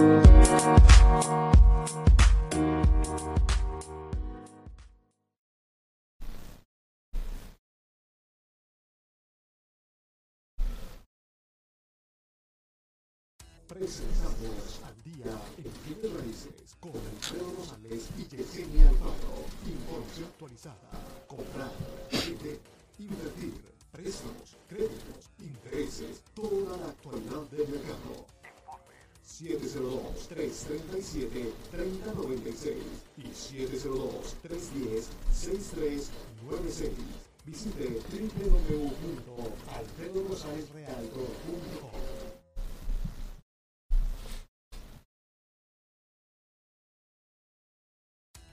Presentamos al día en Bienes Raíces con Alfredo Rosales y Yesenia Alfaro. Información actualizada. Comprar, vender, invertir, préstamos, créditos, intereses, toda la actualidad del mercado. 702-337-3096 y 702-310-6396. Visite www.alfredorosalesrealtor.com.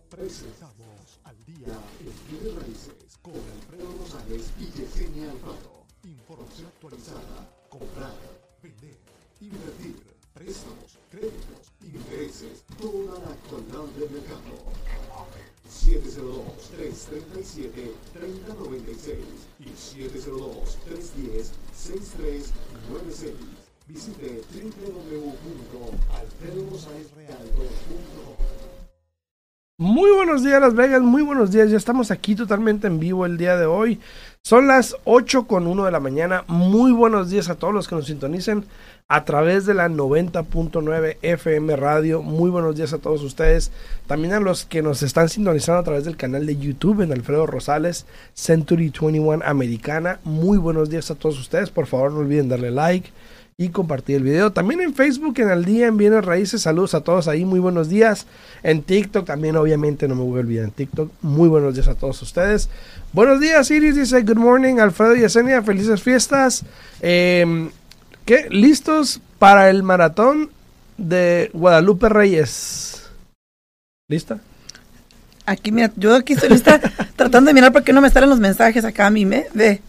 Presentamos al día en Bienes Raíces con Alfredo Rosales y Yesenia Alfaro. Información actualizada. Comprar, vender, invertir, préstamos, créditos, intereses, toda la actualidad del mercado. 702-337-3096 y 702-310-6396. Visite www.alfredorosalesrealtor.com. Muy buenos días Las Vegas, muy buenos días, ya estamos aquí totalmente en vivo el día de hoy. Son las 8 con 1 de la mañana, muy buenos días a todos los que nos sintonicen a través de la 90.9 FM Radio, muy buenos días a todos ustedes, también a los que nos están sintonizando a través del canal de YouTube en Alfredo Rosales, Century 21 Americana, muy buenos días a todos ustedes, por favor no olviden darle like y compartir el video. También en Facebook, en el día en Bienes Raíces, saludos a todos ahí, muy buenos días. En TikTok también, obviamente, no me voy a olvidar en TikTok. Muy buenos días a todos ustedes. Buenos días, Iris dice, good morning, Alfredo y Yesenia, felices fiestas. Eh, ¿Qué? ¿Listos para el maratón de Guadalupe Reyes? ¿Lista? Aquí, mira, yo aquí estoy lista tratando de mirar por qué no me salen los mensajes acá a mí, ¿me? Ve.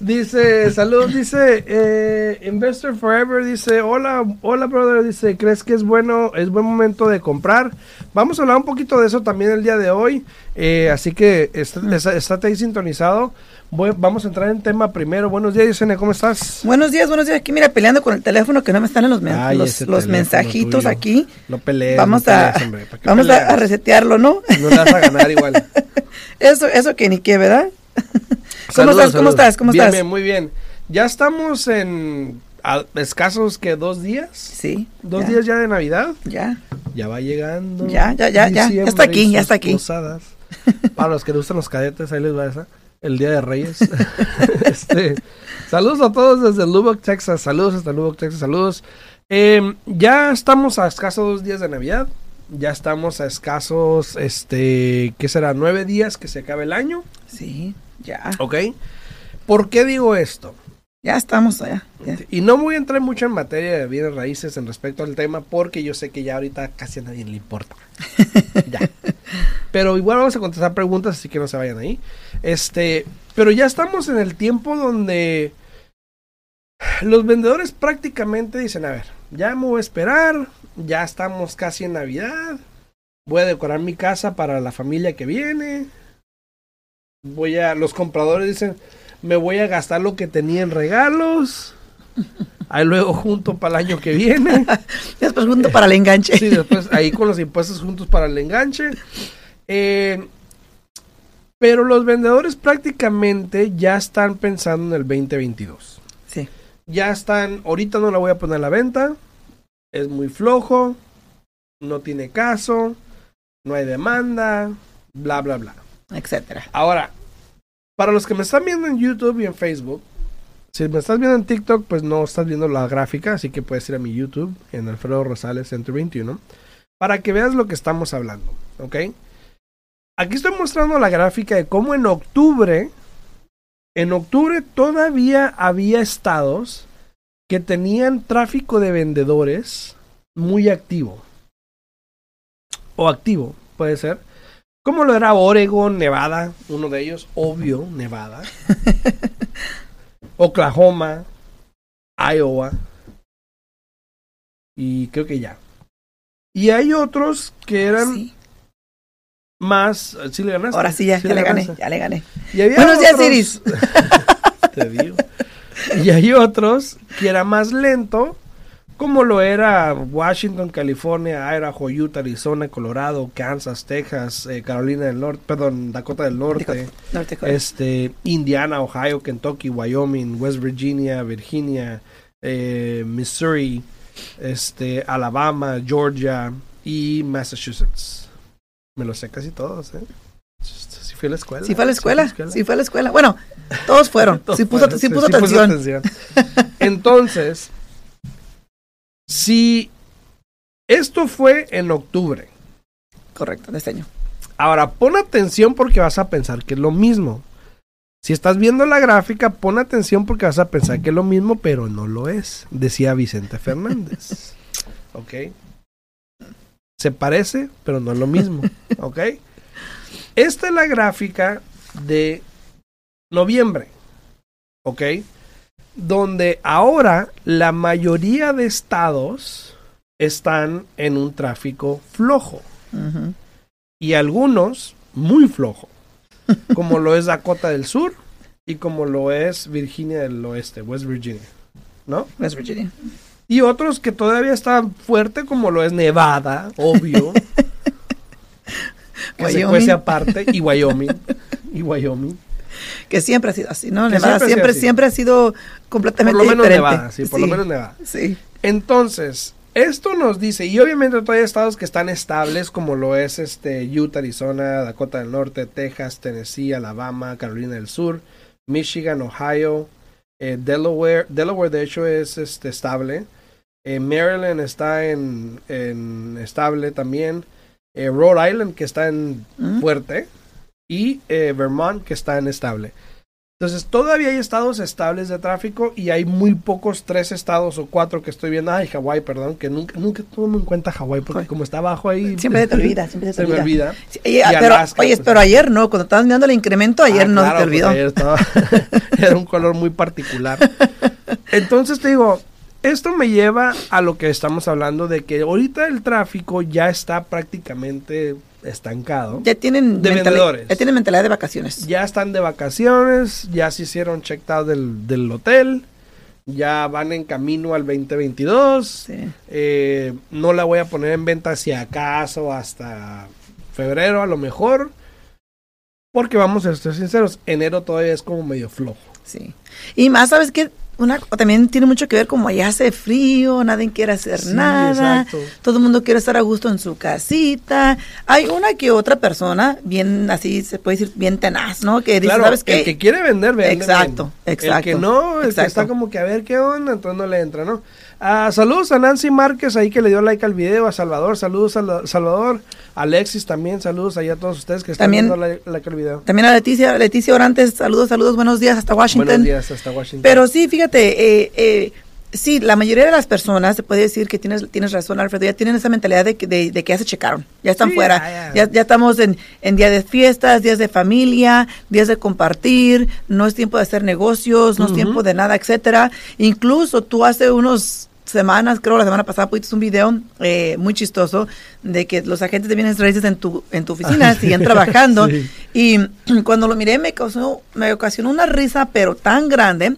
Dice, saludos, dice, eh, Investor Forever, dice, hola, hola, brother, dice, ¿crees que es bueno, es buen momento de comprar? Vamos a hablar un poquito de eso también el día de hoy, eh, así que estate ahí sintonizado. Voy- vamos a entrar en tema primero. Buenos días, Yesenia, ¿cómo estás? Buenos días, buenos días. Aquí, mira, peleando con el teléfono que no me están los, men- Ay, los, mensajitos tuyo. aquí. No pelees, Vamos no a, hombre, ¿para qué vamos a, peleas? a resetearlo, ¿no? No vas a ganar igual. Eso, eso que ni qué, ¿verdad? ¿Cómo Saludos, estás? ¿Cómo estás? ¿Cómo bien, estás? Bien, muy bien. Ya estamos en a- escasos que dos días. Sí. Dos ya, días ya de Navidad. Ya. Ya va llegando. Ya, ya, ya, ya. Ya está aquí, ya está aquí. posadas. Para los que gustan los cadetes, ahí les va esa. El Día de Reyes. Este, saludos a todos desde Lubbock, Texas. Saludos hasta Lubbock, Texas. Saludos. Eh, ya estamos a escasos dos días de Navidad. Ya estamos a escasos, este, ¿qué será? Nueve días que se acabe el año. Sí, ya. ¿Ok? ¿Por qué digo esto? Ya estamos allá. ya. Y no voy a entrar mucho en materia de bienes raíces en respecto al tema porque yo sé que ya ahorita casi a nadie le importa. ya. Pero igual vamos a contestar preguntas, así que no se vayan ahí. Este, pero ya estamos en el tiempo donde los vendedores prácticamente dicen, a ver, ya me voy a esperar, ya estamos casi en Navidad, voy a decorar mi casa para la familia que viene. Voy a los compradores dicen, me voy a gastar lo que tenía en regalos. Ahí luego junto para el año que viene. Después junto para el enganche. Sí, después ahí con los impuestos juntos para el enganche. Eh, pero los vendedores prácticamente ya están pensando en el 2022. Sí. Ya están, ahorita no la voy a poner a la venta. Es muy flojo. No tiene caso. No hay demanda. Bla, bla, bla. Etcétera. Ahora, para los que me están viendo en YouTube y en Facebook, si me estás viendo en TikTok, pues no estás viendo la gráfica, así que puedes ir a mi YouTube, en Alfredo Rosales Centro 21, para que veas lo que estamos hablando, ¿ok? Aquí estoy mostrando la gráfica de cómo en octubre, en octubre todavía había estados que tenían tráfico de vendedores muy activo. O activo, puede ser. Como lo era Oregon, Nevada, uno de ellos, obvio, Nevada. Oklahoma, Iowa. Y creo que ya. Y hay otros que eran Sí. más. ¿Sí le ganaste? Ahora sí, ya, ya le gané, ya le gané. Y había Buenos días, Iris. Te digo. Y hay otros que era más lento, como lo era Washington, California, Idaho, Utah, Arizona, Colorado, Kansas, Texas, eh, Carolina del Norte, perdón, Dakota del Norte, este, Indiana, Ohio, Kentucky, Wyoming, West Virginia, Virginia, eh, Missouri, este, Alabama, Georgia y Massachusetts. Me lo sé casi todos, ¿eh? Fui a la escuela. Sí fue a la escuela, sí fue a la escuela. Bueno, todos fueron. Todos sí puso, fueron, sí puso sí puso atención. atención. Entonces, si esto fue en octubre, Correcto, de este año. ahora pon atención porque vas a pensar que es lo mismo. Si estás viendo la gráfica, pon atención porque vas a pensar que es lo mismo, pero no lo es, decía Vicente Fernández. ¿Ok? Se parece, pero no es lo mismo. ¿Ok? Esta es la gráfica de noviembre. ¿Ok? Donde ahora la mayoría de estados están en un tráfico flojo y algunos muy flojo, como lo es Dakota del Sur y como lo es Virginia del Oeste, West Virginia, ¿no? West Virginia. Y otros que todavía están fuerte, como lo es Nevada, obvio, que se Wyoming. cuece aparte, y Wyoming, y Wyoming. Que siempre ha sido así, ¿no? Que Nevada siempre ha sido siempre, así. siempre ha sido Por completamente lo menos diferente. Nevada, sí, por lo menos Nevada. Sí. Entonces, esto nos dice, y obviamente todavía hay estados que están estables, como lo es este Utah, Arizona, Dakota del Norte, Texas, Tennessee, Alabama, Carolina del Sur, Michigan, Ohio, eh, Delaware, Delaware de hecho es este estable, eh, Maryland está en, en estable también, eh, Rhode Island que está en Ujú. fuerte y eh, Vermont que está en estable. Entonces todavía hay estados estables de tráfico y hay muy pocos, tres estados o cuatro que estoy viendo. Ay, Hawái, perdón, que nunca, nunca tomo en cuenta Hawái porque como está abajo ahí. Siempre se te olvida, siempre se te olvida. olvida. Sí, oye, Y pero, Alaska, oye, pues. pero ayer no, cuando estabas mirando el incremento, ayer Ah, no claro, se te olvidó. ayer estaba- era un color muy particular. Entonces te digo, esto me lleva a lo que estamos hablando de que ahorita el tráfico ya está prácticamente estancado. Ya tienen, De vendedores. ya tienen mentalidad de vacaciones. Ya están de vacaciones, ya se hicieron checked out del, del hotel, ya van en camino al 2022. Sí. Eh, no la voy a poner en venta si acaso hasta febrero a lo mejor. Porque vamos a ser sinceros, enero todavía es como medio flojo. Sí. Y más, ¿sabes qué? Una, también tiene mucho que ver como allá hace frío, nadie quiere hacer Sí, nada, exacto. todo el mundo quiere estar a gusto en su casita. Hay una que otra persona, bien así se puede decir, bien tenaz, ¿no? Que dice, Claro, ¿sabes qué? el que quiere vender, vende Exacto, bien. exacto, El que no, el que está como que a ver qué onda, entonces no le entra, ¿no? Ah, saludos a Nancy Márquez ahí que le dio like al video, a Salvador, saludos a Salvador, Alexis también, saludos ahí a todos ustedes que están También- dando like, like al video. También a Leticia, Leticia Orantes, saludos, saludos, buenos días hasta Washington. Buenos días hasta Washington. Pero sí, fíjate, eh, eh, sí, la mayoría de las personas, se puede decir que tienes, tienes razón, Alfredo, ya tienen esa mentalidad de que, de, de que ya se checaron, ya están Sí, fuera, ya, ya, ya. ya estamos en, en días de fiestas, días de familia, días de compartir, no es tiempo de hacer negocios, no es tiempo de nada, etcétera. Incluso tú hace unos semanas, creo la semana pasada, pusiste un video eh, muy chistoso de que los agentes de bienes raíces en tu, en tu oficina siguen trabajando Sí. y cuando lo miré me causó, me ocasionó una risa, pero tan grande,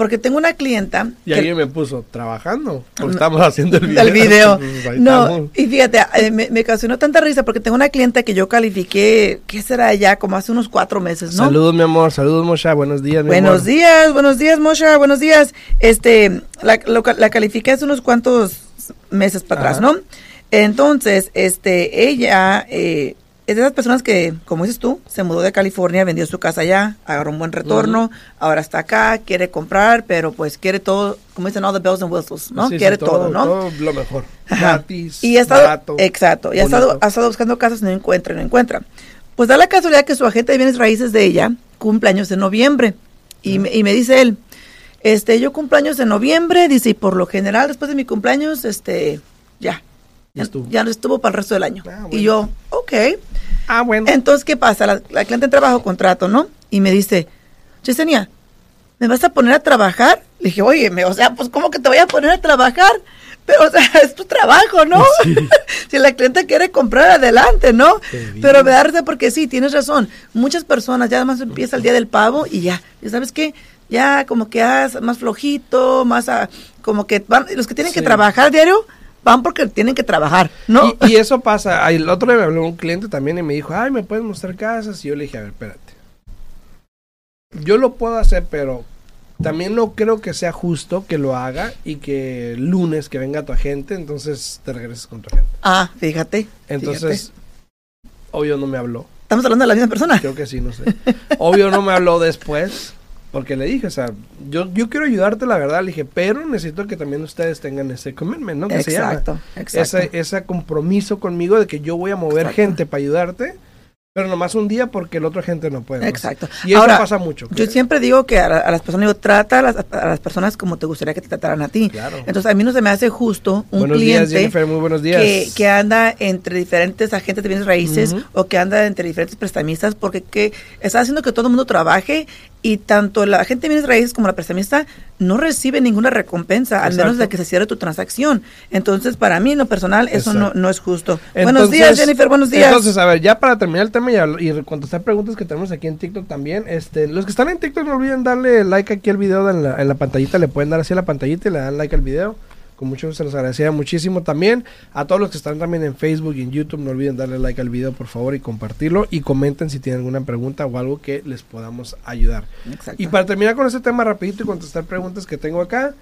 porque tengo una clienta. Y que- alguien me puso, trabajando, porque estamos haciendo el video. el video. Pues No, estamos. y fíjate, eh, me, me ocasionó tanta risa porque tengo una clienta que yo califiqué, ¿qué será ya? Como hace unos cuatro meses, ¿no? Saludos, mi amor, saludos, Mosha, buenos días, mi Buenos amor. días, buenos días, Mosha, buenos días. Este, la, lo la califiqué hace unos cuantos meses para atrás. ¿no? Entonces, este, ella eh, es de esas personas que, como dices tú, se mudó de California, vendió su casa allá, agarró un buen retorno, ahora está acá, quiere comprar, pero pues quiere todo, como dicen, all the bells and whistles, ¿no? Sí, sí, quiere todo, ¿no? Todo lo mejor. Ajá. Gratis, Y ha estado, barato, exacto, y ha estado, ha estado buscando casas y no encuentra, no encuentra. Pues da la casualidad que su agente de bienes raíces de ella cumpleaños en noviembre. Y, me, y me dice él, este, yo cumpleaños en noviembre, dice, y por lo general después de mi cumpleaños, este, ya. Ya estuvo. Ya no estuvo para el resto del año. Ah, Y yo, ok. Ah, bueno. Entonces, ¿qué pasa? La, la cliente en trabajo contrato, ¿no? Y me dice, Yesenia, ¿me vas a poner a trabajar? Le dije, oye, o sea, pues, ¿cómo que te voy a poner a trabajar? Pero, o sea, es tu trabajo, ¿no? si la cliente quiere comprar, adelante, ¿no? Pero me da risa porque sí, tienes razón. Muchas personas ya además empieza el día del pavo y ya. ¿Y sabes qué? ya como que haz más flojito, más a, como que van, los que tienen que trabajar diario van porque tienen que trabajar, ¿no? Y, y eso pasa. El otro día me habló un cliente también y me dijo, ay, ¿me puedes mostrar casas? Y yo le dije, a ver, espérate. Yo lo puedo hacer, pero también no creo que sea justo que lo haga y que el lunes que venga tu agente, entonces te regreses con tu agente. ah, fíjate. Entonces, obvio no me habló. estamos hablando de la misma persona. Creo que sí, no sé. Obvio no me habló después. Porque le dije, o sea, yo, yo quiero ayudarte, la verdad, le dije, pero necesito que también ustedes tengan ese commitment, ¿no? Que se llama. Exacto, exacto. ese, ese compromiso conmigo de que yo voy a mover Exacto. gente para ayudarte, pero nomás un día porque el otro gente no puede. ¿no? Exacto. Y eso Ahora, pasa mucho. Yo siempre digo que a, la- a las personas, digo, trata a las, a las personas como te gustaría que te trataran a ti. Claro. Entonces, a mí no se me hace justo un buenos días, cliente Jennifer, muy buenos días. que, que anda entre diferentes agentes de bienes raíces Ujú. o que anda entre diferentes prestamistas porque que está haciendo que todo el mundo trabaje y tanto la agente de bienes raíces como la prestamista no recibe ninguna recompensa al menos de que se cierre tu transacción. Entonces, para mí, en lo personal, eso no, no es justo. buenos días, Jennifer, buenos días. Entonces, a ver, ya para terminar el tema y, y contestar preguntas que tenemos aquí en TikTok también, este, los que están en TikTok no olviden darle like aquí al video en la, en la pantallita, le pueden dar así a la pantallita y le dan like al video. Con mucho gusto se los agradecería muchísimo también. A todos los que están también en Facebook y en YouTube, no olviden darle like al video, por favor, y compartirlo. Y comenten si tienen alguna pregunta o algo que les podamos ayudar. Exacto. Y para terminar con este tema rapidito y contestar preguntas que tengo acá.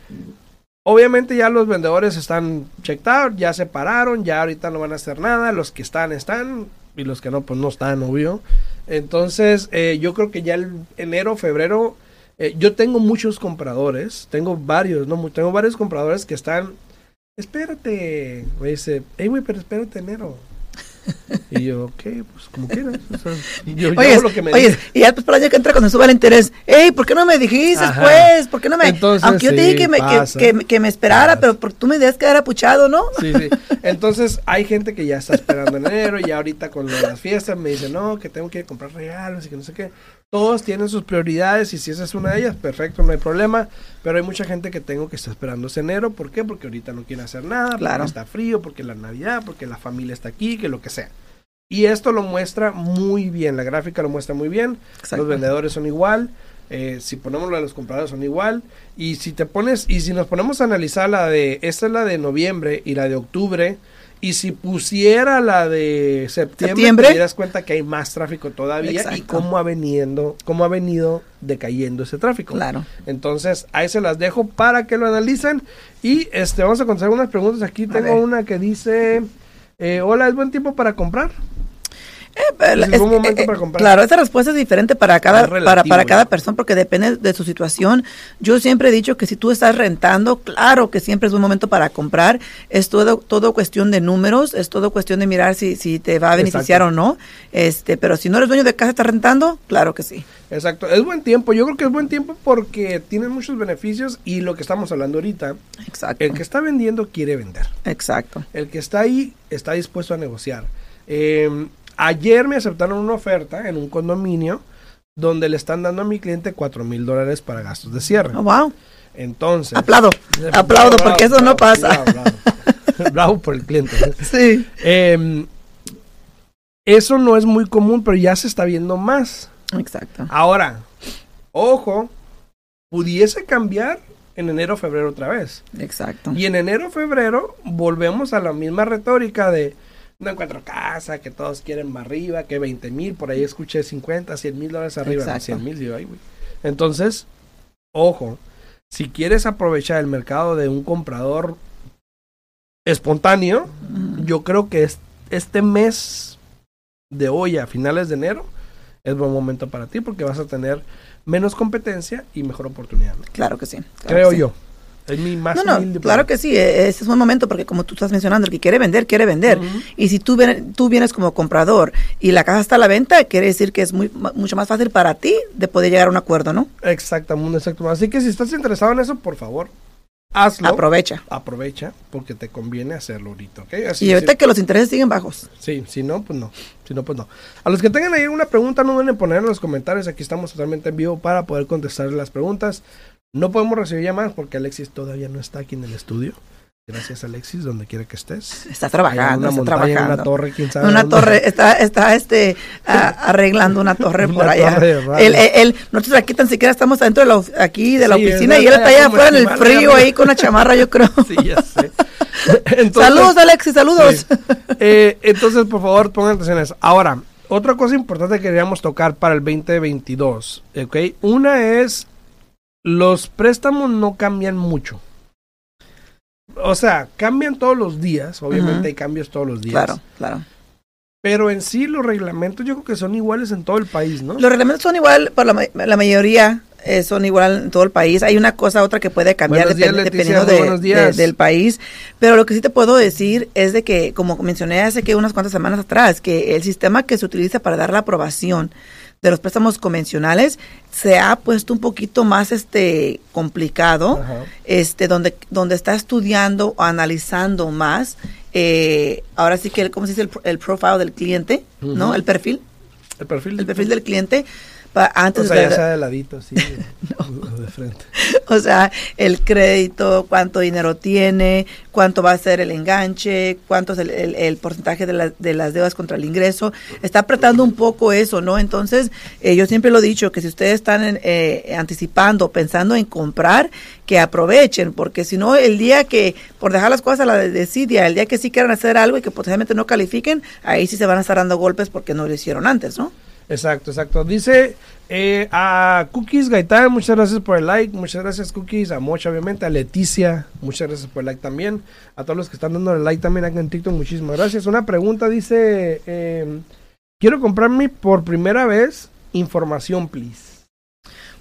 Obviamente ya los vendedores están checked out, ya se pararon, ya ahorita no van a hacer nada. Los que están, están. Y los que no, pues no están, obvio. Entonces, eh, yo creo que ya el enero, febrero, eh, yo tengo muchos compradores. Tengo varios, ¿no? Tengo varios compradores que están... Espérate. Me dice, hey, güey, pero espérate enero. Y yo, ok, pues como quieras. O sea, yo, yo Oye, hago lo que me oye, dice. y ya pues para el año que entra cuando suba el interés, ey, ¿por qué no me dijiste Ajá. pues? ¿Por qué no me...? Entonces, Aunque yo te dije sí, que me, que, que- que me esperara, Pasa. pero por, tú me decías que era puchado, ¿no? Sí, sí. Entonces hay gente que ya está esperando enero y ahorita con las fiestas me dice, no, que tengo que comprar regalos y que no sé qué. Todos tienen sus prioridades y si esa es una de ellas, perfecto, no hay problema. Pero hay mucha gente que tengo que está esperando ese enero. ¿Por qué? Porque ahorita no quiere hacer nada, Claro. porque está frío, porque la Navidad, porque la familia está aquí, que lo que sea. Y esto lo muestra muy bien, la gráfica lo muestra muy bien. Exacto. Los vendedores son igual. eh, si ponemos la de los compradores son igual. Y si te pones, y si nos ponemos a analizar la de, esta es la de noviembre y la de octubre. Y si pusiera la de septiembre, Septiembre. te das cuenta que hay más tráfico todavía y Exacto. cómo ha venido, cómo ha venido decayendo ese tráfico. Claro. Entonces, ahí se las dejo para que lo analicen. Y este vamos a contestar unas preguntas. Aquí tengo una que dice: eh, Hola, ¿es buen tiempo para comprar? Ese es un momento para comprar. Claro, esa respuesta es diferente para cada, relativo, para, para cada ¿no? persona porque depende de su situación. Yo siempre he dicho que si tú estás rentando, claro que siempre es un momento para comprar. Es todo, todo cuestión de números, es todo cuestión de mirar si, si te va a beneficiar Exacto. o no. Este, pero si no eres dueño de casa, estás rentando, claro que sí. Exacto, es buen tiempo. Yo creo que es buen tiempo porque tienen muchos beneficios y lo que estamos hablando ahorita, Exacto. el que está vendiendo quiere vender. Exacto. El que está ahí está dispuesto a negociar. Eh, ayer me aceptaron una oferta en un condominio donde le están dando a mi cliente cuatro mil dólares para gastos de cierre. Oh, wow. Entonces... Aplaudo. Aplaudo bravo, porque eso bravo, no pasa. Bravo, bravo. Bravo por el cliente. Sí. Eh, eso no es muy común, pero ya se está viendo más. Exacto. Ahora, ojo, pudiese cambiar en enero febrero otra vez. Exacto. Y en enero febrero volvemos a la misma retórica de no encuentro casa, que todos quieren más arriba, que 20 mil, por ahí escuché 50, 100 mil dólares arriba, Exacto. 100 mil, digo, ay, güey. Entonces, ojo, si quieres aprovechar el mercado de un comprador espontáneo, yo creo que es- este mes de hoy a finales de enero es buen momento para ti porque vas a tener menos competencia y mejor oportunidad. ¿no? Claro que sí. claro Creo que sí. yo. Es mi más No, no, humilde claro que sí, e- ese es un momento porque como tú estás mencionando, el que quiere vender, quiere vender. Y si tú, ven- tú vienes como comprador y la casa está a la venta, quiere decir que es muy, mucho más fácil para ti de poder llegar a un acuerdo, ¿no? Exactamente, exacto. Así que si estás interesado en eso, por favor, hazlo. Aprovecha. Aprovecha porque te conviene hacerlo ahorita, ¿ok? Así Y ahorita si- que los intereses siguen bajos. Sí, si no, pues no. Si no, pues no. A los que tengan ahí una pregunta, no deben poner en los comentarios. Aquí estamos totalmente en vivo para poder contestar las preguntas. No podemos recibir llamadas porque Alexis todavía no está aquí en el estudio. Gracias, Alexis, donde quiera que estés. Está trabajando, una está montaña, trabajando. Una torre, quién sabe. Una dónde. torre, está, está este, a- arreglando una torre Una por allá. torre. Él- él- él- nosotros aquí tan siquiera estamos adentro de la, aquí de la oficina y él está allá afuera en el frío ahí con una chamarra, yo creo. Sí, ya sé. Entonces- saludos, Alexis, saludos. Sí. Eh, entonces, por favor, pongan atención a eso. Ahora, otra cosa importante que queríamos tocar para el 2022, ¿ok? Una es, los préstamos no cambian mucho. O sea, cambian todos los días, obviamente hay cambios todos los días. Claro, claro. Pero en sí los reglamentos yo creo que son iguales en todo el país, ¿no? Los reglamentos son igual, por la, ma- la mayoría eh, son igual en todo el país. Hay una cosa otra que puede cambiar días, Leticia, dependiendo de- de- del país. Pero lo que sí te puedo decir es de que, como mencioné hace que unas cuantas semanas atrás, que el sistema que se utiliza para dar la aprobación de los préstamos convencionales se ha puesto un poquito más este complicado este donde donde está estudiando o analizando más eh, ahora sí que el, cómo se dice el, el profile del cliente no el perfil. El perfil. el perfil del cliente pa- antes O sea, de, ya sea de ladito, sí. o de frente. o sea, el crédito, cuánto dinero tiene, cuánto va a ser el enganche, cuánto es el, el- el porcentaje de, la- de las deudas contra el ingreso. Está apretando un poco eso, ¿no? Entonces, eh, yo siempre lo he dicho, que si ustedes están en, eh, anticipando, pensando en comprar, que aprovechen, porque si no, el día que, por dejar las cosas a la de- desidia, el día que sí quieran hacer algo y que potencialmente no califiquen, ahí sí se van a estar dando golpes porque no lo hicieron antes, ¿no? Exacto, exacto. Dice eh, a Cookies Gaitán, muchas gracias por el like. Muchas gracias, Cookies. A Mocha, obviamente. A Leticia, muchas gracias por el like también. A todos los que están dando el like también acá en TikTok, muchísimas gracias. Una pregunta dice: eh, Quiero comprarme por primera vez información, please.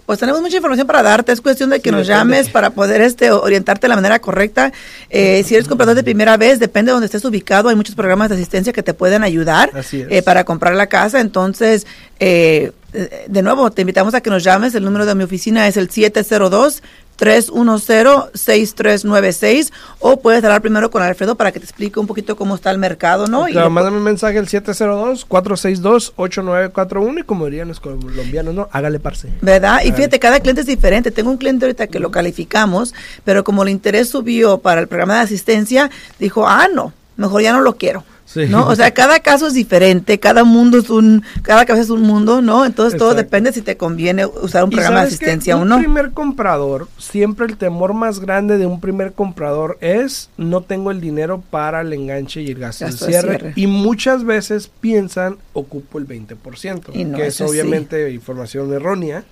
Pues tenemos mucha información para darte, es cuestión de que Sí, nos depende. llames para poder este orientarte de la manera correcta. Eh, si eres comprador de primera vez, depende de donde estés ubicado, hay muchos programas de asistencia que te pueden ayudar Así es. eh, para comprar la casa. Entonces, eh, eh, de nuevo, te invitamos a que nos llames. El número de mi oficina es el 702 310-6396 o puedes hablar primero con Alfredo para que te explique un poquito cómo está el mercado, ¿no? Y Claro, le- mándame un mensaje al 702-462-8941 y como dirían los colombianos, ¿no? Hágale parce. ¿Verdad? Y fíjate, cada cliente es diferente. Tengo un cliente ahorita que lo calificamos, pero como el interés subió para el programa de asistencia, dijo, ah, no, mejor ya no lo quiero. Sí. ¿No? O sea, cada caso es diferente, cada mundo es un, cada cabeza es un mundo, ¿no? Entonces todo depende si te conviene usar un ¿Y programa de asistencia o un no. primer comprador, siempre el temor más grande de un primer comprador es no tengo el dinero para el enganche y el gasto, Gasto de de cierre. Y muchas veces piensan ocupo el 20%, Y no que es obviamente información errónea.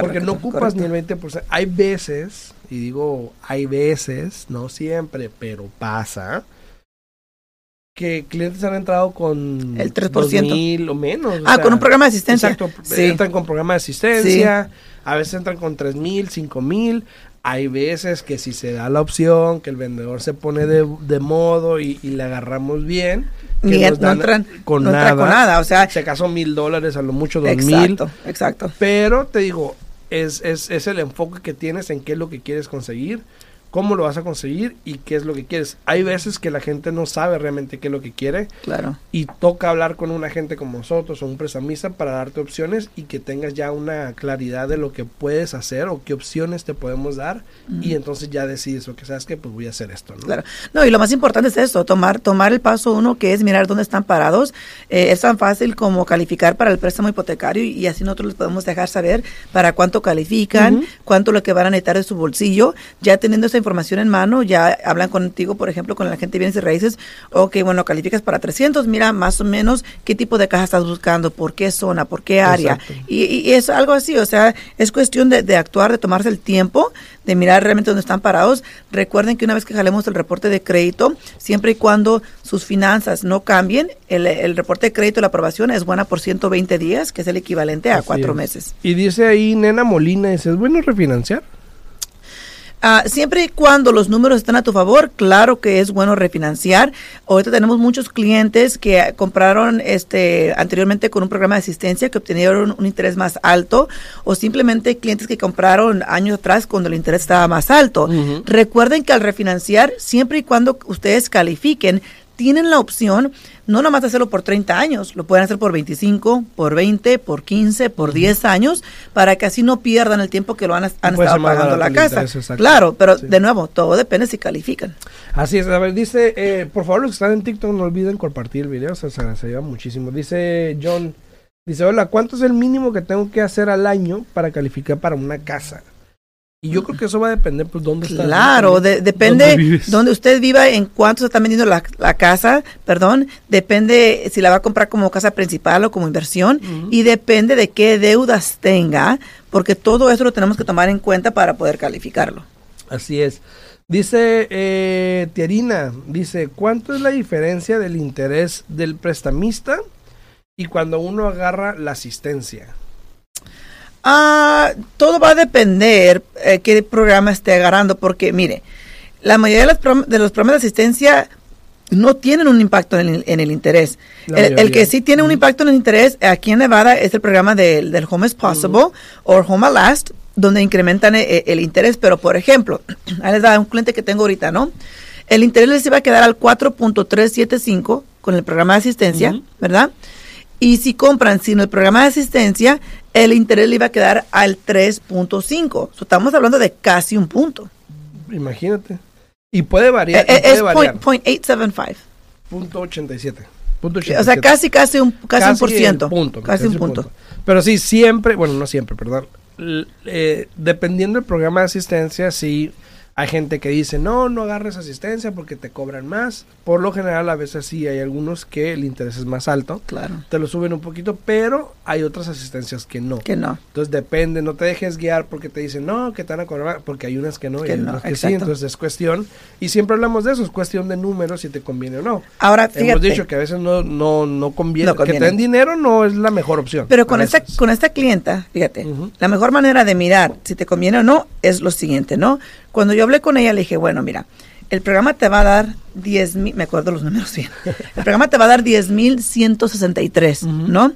porque no ocupas correcto. ni el 20%. Hay veces, y digo hay veces, no siempre, pero pasa, que clientes han entrado con El 3%. mil o menos. o Ah, sea, con un programa de asistencia. Exacto, Sí. entran con programa de asistencia, a veces entran con tres mil, cinco mil. Hay veces que si se da la opción, que el vendedor se pone de, de modo y, y le agarramos bien, que Ni nos no entran- con, no nada, entra con nada, o sea- si acaso mil dólares, a lo mucho dos mil. Exacto, exacto. Pero te digo, es, es, es el enfoque que tienes en qué es lo que quieres conseguir, cómo lo vas a conseguir y qué es lo que quieres. Hay veces que la gente no sabe realmente qué es lo que quiere Claro. y toca hablar con un agente como nosotros o un prestamista para darte opciones y que tengas ya una claridad de lo que puedes hacer o qué opciones te podemos dar y entonces ya decides, o que sabes que pues voy a hacer esto, ¿no? Claro. No, y lo más importante es esto, tomar, tomar el paso uno, que es mirar dónde están parados. Eh, es tan fácil como calificar para el préstamo hipotecario y, y así nosotros les podemos dejar saber para cuánto califican, Ujú. cuánto lo que van a necesitar de su bolsillo. Ya teniendo esa información en mano, ya hablan contigo, por ejemplo, con la gente de bienes y raíces, ok, bueno, calificas para 300, mira más o menos qué tipo de caja estás buscando, por qué zona, por qué área. Y, y- es algo así, o sea, es cuestión de, de actuar, de tomarse el tiempo, de mirar realmente dónde están parados. Recuerden que una vez que jalemos el reporte de crédito, siempre y cuando sus finanzas no cambien, el, el reporte de crédito, la aprobación es buena por 120 días, que es el equivalente a Así cuatro es. meses. Y dice ahí Nena Molina, ¿es bueno refinanciar? Ah, siempre y cuando los números están a tu favor, claro que es bueno refinanciar. Ahorita tenemos muchos clientes que compraron este anteriormente con un programa de asistencia que obtenieron un interés más alto o simplemente clientes que compraron años atrás cuando el interés estaba más alto. Recuerden que al refinanciar, siempre y cuando ustedes califiquen, tienen la opción no nomás hacerlo por 30 años, lo pueden hacer por 25, por 20, por 15, por 10 años, para que así no pierdan el tiempo que lo han, estado pagando la casa. Claro, pero Sí. de nuevo, todo depende si califican. Así es, a ver, dice, eh, por favor los que están en TikTok no olviden compartir el video, se, ayuda muchísimo. Dice John, dice, hola, ¿cuánto es el mínimo que tengo que hacer al año para calificar para una casa? Y yo creo que eso va a depender, pues, dónde está. Claro, de- depende donde usted viva, en cuánto se está vendiendo la, la casa, perdón, depende si la va a comprar como casa principal o como inversión y depende de qué deudas tenga, porque todo eso lo tenemos que tomar en cuenta para poder calificarlo. Así es. Dice eh, Tiarina, dice, ¿cuánto es la diferencia del interés del prestamista y cuando uno agarra la asistencia? Ah, todo va a depender eh, qué programa esté agarrando, porque mire, la mayoría de los, program- de los programas de asistencia no tienen un impacto en el, en el interés. El, que sí tiene un impacto en el interés aquí en Nevada es el programa del, del Home is Possible o Home at Last, donde incrementan e- el, interés. Pero, por ejemplo, ahí les da un cliente que tengo ahorita, ¿no? El interés les iba a quedar al 4.375 con el programa de asistencia. ¿verdad? Y si compran sin el programa de asistencia, el interés le iba a quedar al 3.5. So, estamos hablando de casi un punto. Imagínate. Y puede variar. Eh, y eh, puede es variar. point, point 875. Punto 87. Punto O sea, 87. casi, casi un, casi un por ciento. punto, casi un el punto. Pero sí, siempre, bueno, no siempre, perdón. Eh, dependiendo del programa de asistencia, sí hay gente que dice, no, no agarres asistencia porque te cobran más. Por lo general, a veces sí hay algunos que el interés es más alto. Claro. Te lo suben un poquito, pero hay otras asistencias que no. Que no. Entonces depende, no te dejes guiar porque te dicen, no, que te van a cobrar, porque hay unas que no, y Que hay no, otras que sí, exacto. entonces es cuestión, y siempre hablamos de eso, es cuestión de números si te conviene o no. Ahora, fíjate. Hemos dicho que a veces no, no, no conviene, No que te den dinero no es la mejor opción. Pero con esta, con esta clienta, fíjate, la mejor manera de mirar si te conviene o no es lo siguiente, ¿no? Cuando yo hablé con ella, le dije, bueno, mira, el programa te va a dar 10 mil, me acuerdo los números bien, el programa te va a dar 10 mil 163, Ujú. ¿no?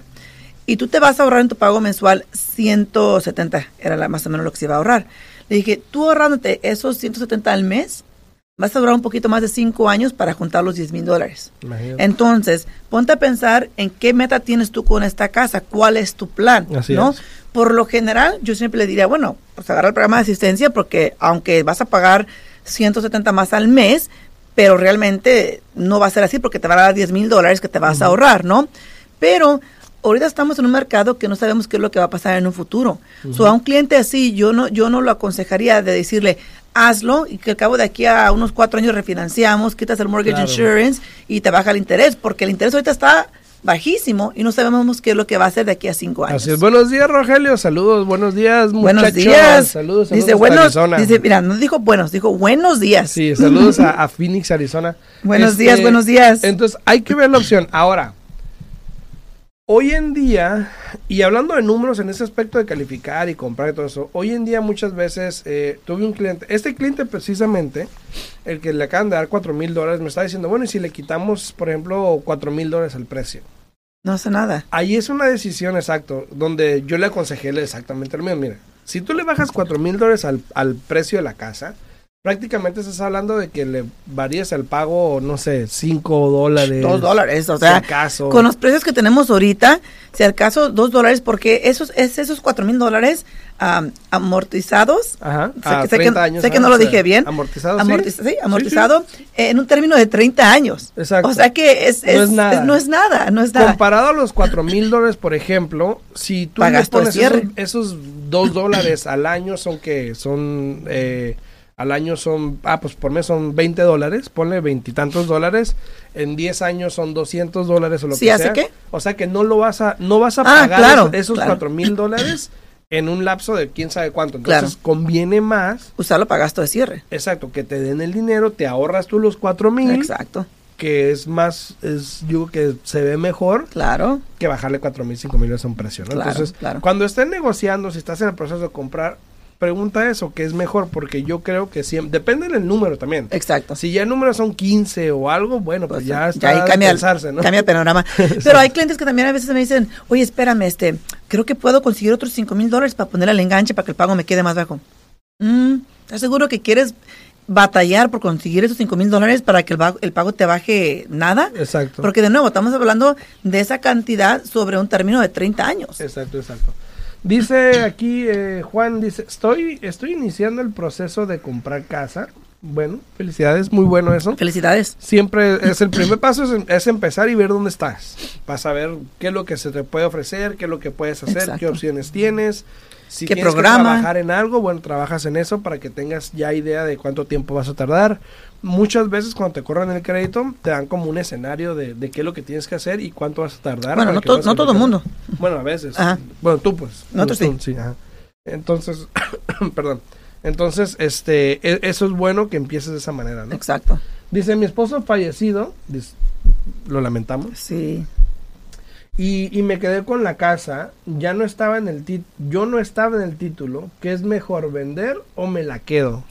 Y tú te vas a ahorrar en tu pago mensual 170, era la, más o menos lo que se iba a ahorrar. Le dije, tú ahorrándote esos 170 al mes, vas a durar un poquito más de 5 años para juntar los 10 mil dólares. Entonces, ponte a pensar en qué meta tienes tú con esta casa, cuál es tu plan, Así ¿no? es. Por lo general, yo siempre le diría, bueno, pues agarra el programa de asistencia porque aunque vas a pagar 170 más al mes, pero realmente no va a ser así porque te van a dar 10 mil dólares que te vas a ahorrar, ¿no? Pero ahorita estamos en un mercado que no sabemos qué es lo que va a pasar en un futuro. So, a un cliente así, yo no, yo no lo aconsejaría de decirle, hazlo y que al cabo de aquí a unos cuatro años refinanciamos, quitas el mortgage Claro. insurance y te baja el interés, porque el interés ahorita está bajísimo y no sabemos qué es lo que va a hacer de aquí a cinco años. Así es. Buenos días, Rogelio. Saludos, buenos días, Buenos muchachos. días. Saludos, saludos dice hasta buenos, Arizona. dice, mira, no dijo buenos, dijo buenos días. Sí, saludos a, a Phoenix, Arizona. Buenos Este, días, buenos días. Entonces, hay que ver la opción. Ahora, hoy en día, y hablando de números en ese aspecto de calificar y comprar y todo eso, hoy en día muchas veces eh, tuve un cliente, este cliente precisamente, el que le acaban de dar 4 mil dólares, me está diciendo, bueno, y si le quitamos, por ejemplo, 4 mil dólares al precio. No hace nada. Ahí es una decisión exacto, donde yo le aconsejé exactamente lo mismo. Mira, si tú le bajas 4 mil dólares al, al precio de la casa, prácticamente estás hablando de que le varías el pago, no sé, 5 dólares. Dos dólares, o si sea, acaso. con los precios que tenemos ahorita, si al caso dos dólares, porque esos, es esos cuatro mil dólares am, amortizados, Ajá, sé a que- sé que- 30 años. sé que ajá, no lo dije bien. Amortizado, sí. amortiz- sí, Sí, amortizado, sí, eh, en un término de 30 años. Exacto. O sea que es, No es es- nada. es- no es nada, no es nada. Comparado a los 4 mil dólares, por ejemplo, si tú Pa' le pones esos, esos 2 dólares al año, son que son, eh, al año son, ah, pues por mes son 20 dólares, ponle veintitantos dólares, en 10 años son 200 dólares o lo ¿Sí que hace sea. qué? O sea que no lo vas a, no vas a Ah, pagar claro, esos. 4 mil dólares en un lapso de quién sabe cuánto. Entonces Claro. conviene más, Usarlo para gasto de cierre. exacto, que te den el dinero, te ahorras tú los 4 mil, Exacto, que es más, es, yo creo que se ve mejor claro. que bajarle 4 mil, 5 mil a un precio, ¿no? Claro, Entonces, claro. cuando estén negociando, si estás en el proceso de comprar, pregunta eso, que es mejor, porque yo creo que siempre, depende del número también. Exacto. Si ya el número son 15 o algo, bueno, pues, Pues, ya ya está ahí de cambia, el- pensarse, ¿no? cambia el panorama. Pero hay clientes que también a veces me dicen, oye, espérame, este, creo que puedo conseguir otros 5 mil dólares para poner al enganche para que el pago me quede más bajo. Mm, ¿Estás seguro que quieres batallar por conseguir esos 5 mil dólares para que el, el pago te baje nada? Exacto. Porque de nuevo, estamos hablando de esa cantidad sobre un término de 30 años. Exacto, exacto. Dice aquí eh, Juan, dice, estoy, estoy iniciando el proceso de comprar casa. Bueno, felicidades, muy bueno eso. Felicidades. Siempre es el primer paso, es, es empezar y ver dónde estás. Para saber qué es lo que se te puede ofrecer, qué es lo que puedes hacer, Exacto. qué opciones tienes. Si ¿Qué tienes programa? que trabajar en algo, bueno, trabajas en eso para que tengas ya idea de cuánto tiempo vas a tardar. Muchas veces cuando te corran el crédito, te dan como un escenario de, de qué es lo que tienes que hacer y cuánto vas a tardar. Bueno, no, to- no todo el mundo. Bueno, a veces. Ajá. Bueno, tú pues. Nosotros Tú, sí, ajá. Entonces, perdón. Entonces, este, e- eso es bueno que empieces de esa manera, ¿no? Exacto. Dice, mi esposo fallecido, lo lamentamos, Sí. Y, y me quedé con la casa, ya no estaba en el título, yo no estaba en el título, ¿qué es mejor, vender o me la quedo?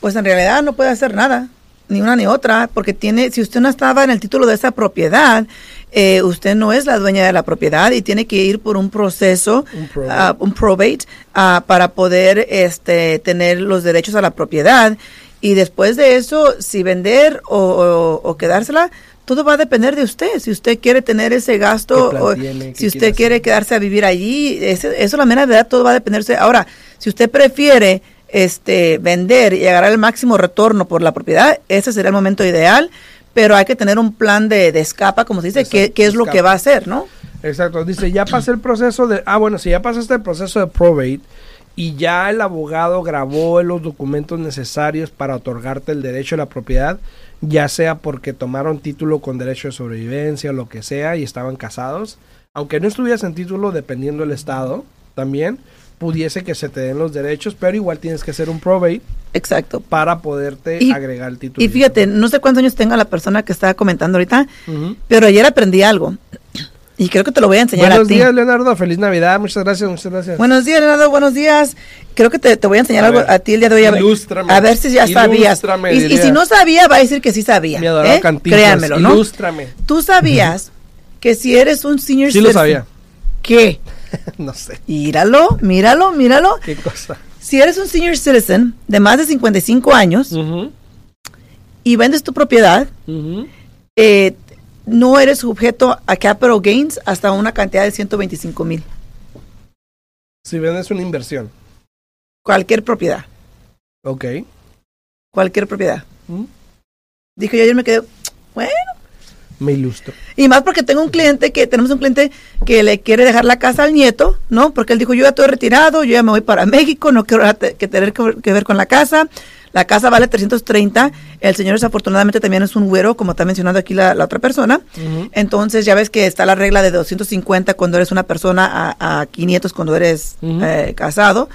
Pues en realidad no puede hacer nada, ni una ni otra, porque tiene, si usted no estaba en el título de esa propiedad, eh, usted no es la dueña de la propiedad y tiene que ir por un proceso, Un probate. ah, un probate, ah, para poder este, tener los derechos a la propiedad. Y después de eso, si vender o, o- o quedársela, todo va a depender de usted. Si usted quiere tener ese gasto, ¿Qué plan o si usted quiere hacer? quedarse a vivir allí, eso la mera verdad, todo va a depender de usted. Ahora, si usted prefiere este vender y agarrar el máximo retorno por la propiedad, ese sería el momento ideal, pero hay que tener un plan de, de escapa, como se dice, qué, qué es lo que va a hacer, ¿no? Exacto, dice, ya pasé el proceso de, ah, bueno, si ya pasaste el proceso de probate y ya el abogado grabó los documentos necesarios para otorgarte el derecho a la propiedad, ya sea porque tomaron título con derecho de sobrevivencia o lo que sea y estaban casados, aunque no estuvieras en título dependiendo del estado, también pudiese que se te den los derechos, pero igual tienes que hacer un probate Exacto. para poderte Y- agregar el título. Y fíjate, no sé cuántos años tenga la persona que estaba comentando ahorita, pero ayer aprendí algo. Y creo que te lo voy a enseñar Buenos a ti. días, Leonardo. Feliz Navidad. Muchas gracias, muchas gracias. Buenos días, Leonardo. Buenos días. Creo que te, te voy a enseñar A algo ver, a ti el día de hoy. A ver, ilústrame. a ver si ya sabías. Ilústrame, Y, y si no sabía, va a decir que sí sabía. Mi ¿eh? Cantinflas, Créanmelo, ¿no? Ilústrame. Tú sabías que si eres un senior Sí lo citizen- sabía. ¿Qué? no sé. Míralo, míralo, míralo. ¿Qué cosa? Si eres un senior citizen de más de 55 años Ujú, y vendes tu propiedad, ujú. eh, no eres sujeto a capital gains hasta una cantidad de 125 mil. Si vendes una inversión. Cualquier propiedad, Ok. cualquier propiedad. Mm, Dije yo ayer me quedé, bueno. Me ilustro. Y más porque tengo un cliente que, tenemos un cliente que le quiere dejar la casa al nieto, ¿no? Porque él dijo, yo ya estoy retirado, yo ya me voy para México, no quiero que tener que ver con la casa. La casa vale 330. El señor desafortunadamente también es un güero, como está mencionando aquí la, la otra persona. Entonces ya ves que está la regla de 250 cuando eres una persona a, a 500 cuando eres eh, casado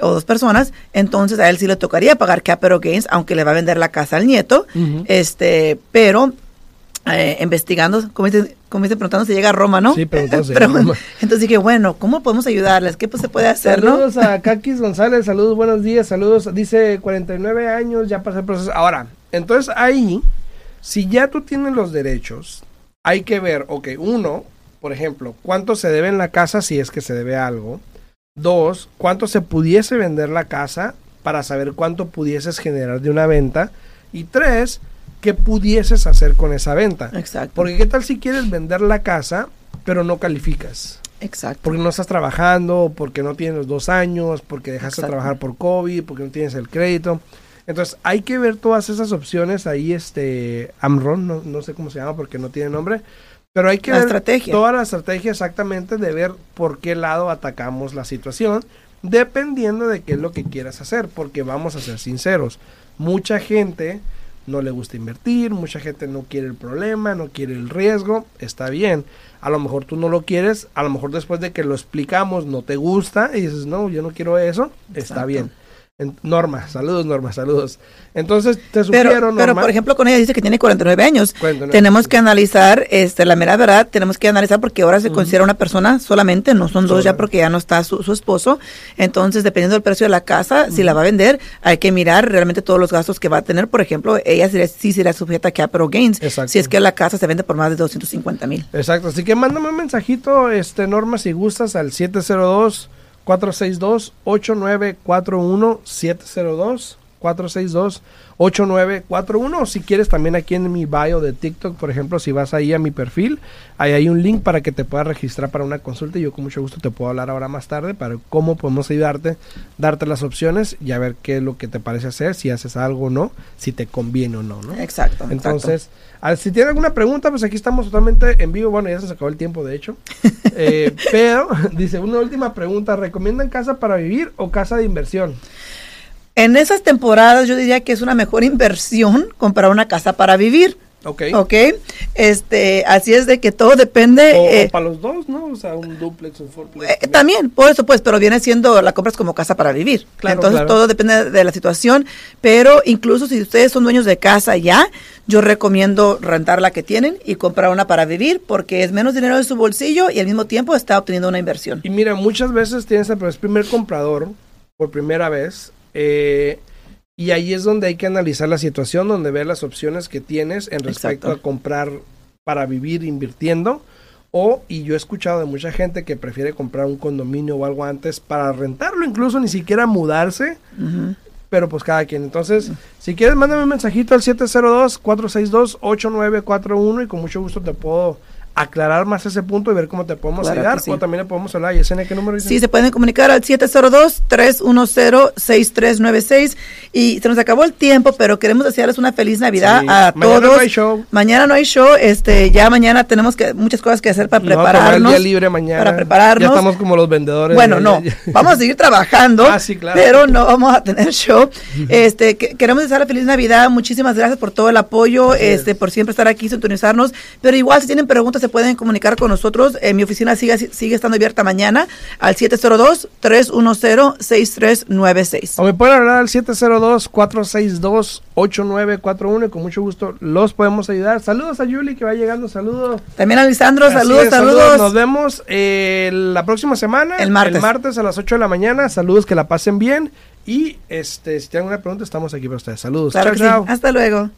o dos personas. Entonces a él sí le tocaría pagar capital gains, aunque le va a vender la casa al nieto. Este, pero eh, investigando, como dice, como dice, preguntando si llega a Roma, ¿no? Sí, preguntando si llega a Roma. Entonces dije, bueno, ¿cómo podemos ayudarles? ¿Qué pues, se puede hacer, no? Saludos a Kakis González, saludos, buenos días, saludos. Dice 49 años, ya pasé el proceso. Ahora, entonces ahí, si ya tú tienes los derechos, hay que ver, ok, uno, por ejemplo, cuánto se debe en la casa si es que se debe algo. Dos, cuánto se pudiese vender la casa para saber cuánto pudieses generar de una venta. Y tres, qué pudieses hacer con esa venta. Exacto. Porque qué tal si quieres vender la casa, pero no calificas Exacto. porque no estás trabajando, porque no tienes los dos años, porque dejaste de trabajar por COVID, porque no tienes el crédito. Entonces hay que ver todas esas opciones ahí, este, Amron, no, no sé cómo se llama porque no tiene nombre, pero hay que La ver estrategia. toda la estrategia exactamente de ver por qué lado atacamos la situación, dependiendo de qué es lo que quieras hacer, porque vamos a ser sinceros, mucha gente no le gusta invertir, mucha gente no quiere el problema, no quiere el riesgo, está bien. A lo mejor tú no lo quieres, a lo mejor después de que lo explicamos no te gusta y dices, no, yo no quiero eso, está bien. En- Norma, saludos Norma, saludos. Entonces te Pero, sugiero, pero Norma, por ejemplo, con ella dice que tiene 49 años. 49. Tenemos que analizar, este, la mera verdad, tenemos que analizar porque ahora se considera una persona solamente, no son dos ya porque ya no está su, su esposo. Entonces, dependiendo del precio de la casa, si la va a vender, hay que mirar realmente todos los gastos que va a tener. Por ejemplo, ella sería- sí será sujeta a capital gains Exacto. si es que la casa se vende por más de 250 mil. Exacto, así que mándame un mensajito, este Norma, si gustas, al 702 462 8941 702 702-462-8941. O si quieres, también aquí en mi bio de TikTok, por ejemplo, si vas ahí a mi perfil, ahí hay un link para que te puedas registrar para una consulta. Y yo con mucho gusto te puedo hablar ahora más tarde para cómo podemos ayudarte, darte las opciones y a ver qué es lo que te parece hacer, si haces algo o no, si te conviene o no, ¿no? Exacto. Entonces, si tiene alguna pregunta, pues aquí estamos totalmente en vivo. Bueno, ya se nos acabó el tiempo, de hecho. Eh, pero, dice, una última pregunta. ¿Recomiendan casa para vivir o casa de inversión? En esas temporadas yo diría que es una mejor inversión comprar una casa para vivir. Ok. ¿Ok? Este, así es de que todo depende. O, eh, para los dos, ¿no? O sea, un duplex, un fourplex. Eh, también, por eso pues, pero viene siendo, la compras como casa para vivir. Claro, Entonces claro. todo depende de la situación, pero incluso si ustedes son dueños de casa ya, yo recomiendo rentar la que tienen y comprar una para vivir porque es menos dinero de su bolsillo y al mismo tiempo está obteniendo una inversión. Y mira, muchas veces tienes el es primer comprador por primera vez. Eh, y ahí es donde hay que analizar la situación, donde ver las opciones que tienes en respecto Exacto. a comprar para vivir invirtiendo. O, y yo he escuchado de mucha gente que prefiere comprar un condominio o algo antes para rentarlo, incluso ni siquiera mudarse. Pero pues cada quien. Entonces, si quieres, mándame un mensajito al 702-462-8941 y con mucho gusto te puedo aclarar más ese punto y ver cómo te podemos Claro ayudar. sí. O también le podemos hablar a Yesenia, ¿qué número dice? Sí, se pueden comunicar al 702-310-6396. Y se nos acabó el tiempo, pero queremos desearles una feliz Navidad Sí. a Mañana todos. no hay show. Mañana no hay show, este, ya mañana tenemos que muchas cosas que hacer para No, prepararnos. día libre mañana. Para prepararnos. Ya estamos como los vendedores. Bueno, no, ya- ya- vamos a seguir trabajando, Ah, sí, claro. pero no vamos a tener show. Este, que- queremos desearle feliz Navidad, muchísimas gracias por todo el apoyo, Así este, es. por siempre estar aquí, sintonizarnos, pero igual si tienen preguntas se pueden comunicar con nosotros. En mi oficina sigue, sigue estando abierta mañana al 702-310-6396. O me pueden hablar al 702-462-8941 y con mucho gusto los podemos ayudar. Saludos a Yuli que va llegando, saludos. También a Lisandro, saludos, es, saludos. Nos vemos eh, la próxima semana. El martes. El martes a las 8 de la mañana. Saludos, que la pasen bien. Y este, si tienen alguna pregunta, estamos aquí para ustedes. Saludos. Claro Chao, que sí. chao. Hasta luego.